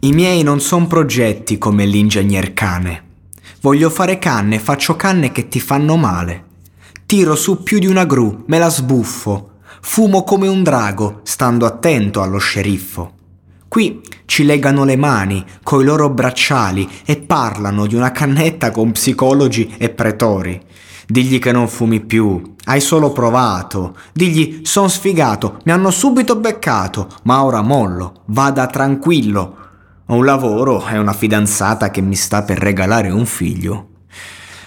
I miei non sono progetti come l'ingegner cane. Voglio fare canne, faccio canne che ti fanno male. Tiro su più di una gru, me la sbuffo. Fumo come un drago, stando attento allo sceriffo. Qui ci legano le mani coi loro bracciali e parlano di una cannetta con psicologi e pretori. Digli che non fumi più, hai solo provato. Digli son sfigato, mi hanno subito beccato, ma ora mollo, vada tranquillo. Ho un lavoro e una fidanzata che mi sta per regalare un figlio.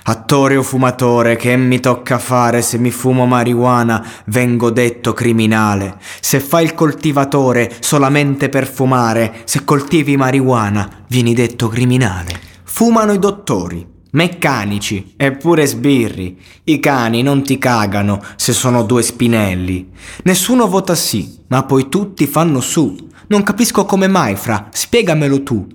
Attore o fumatore, che mi tocca fare se mi fumo marijuana, vengo detto criminale. Se fai il coltivatore solamente per fumare, se coltivi marijuana, vieni detto criminale. Fumano i dottori, meccanici eppure sbirri. I cani non ti cagano se sono due spinelli. Nessuno vota sì, ma poi tutti fanno su. Non capisco come mai, fra, spiegamelo tu.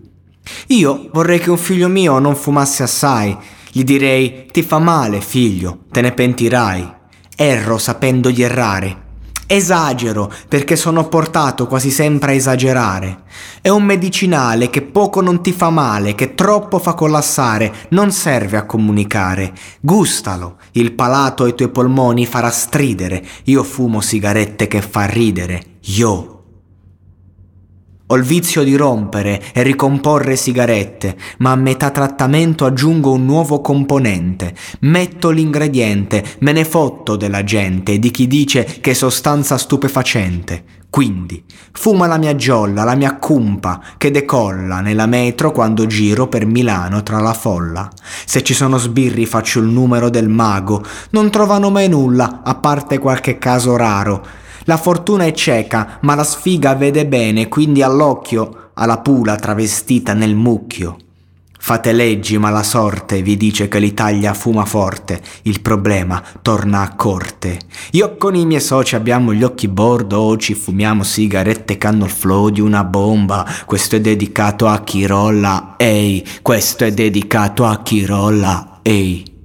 Io vorrei che un figlio mio non fumasse assai gli direi ti fa male, figlio, te ne pentirai. Erro sapendo di errare. Esagero perché sono portato quasi sempre a esagerare. È un medicinale che poco non ti fa male, che troppo fa collassare, non serve a comunicare. Gustalo, il palato ai tuoi polmoni farà stridere. Io fumo sigarette che fa ridere. Io ho il vizio di rompere e ricomporre sigarette, ma a metà trattamento aggiungo un nuovo componente. Metto l'ingrediente, me ne fotto della gente e di chi dice che sostanza stupefacente. Quindi, fuma la mia giolla, la mia cumpa, che decolla nella metro quando giro per Milano tra la folla. Se ci sono sbirri faccio il numero del mago, non trovano mai nulla, a parte qualche caso raro. La fortuna è cieca, ma la sfiga vede bene, quindi all'occhio ha la pula travestita nel mucchio. Fate leggi, ma la sorte vi dice che l'Italia fuma forte, il problema torna a corte. Io con i miei soci abbiamo gli occhi bordo, ci fumiamo sigarette che hanno il flow di una bomba. Questo è dedicato a chi rolla, ehi, questo è dedicato a chi rolla, ehi.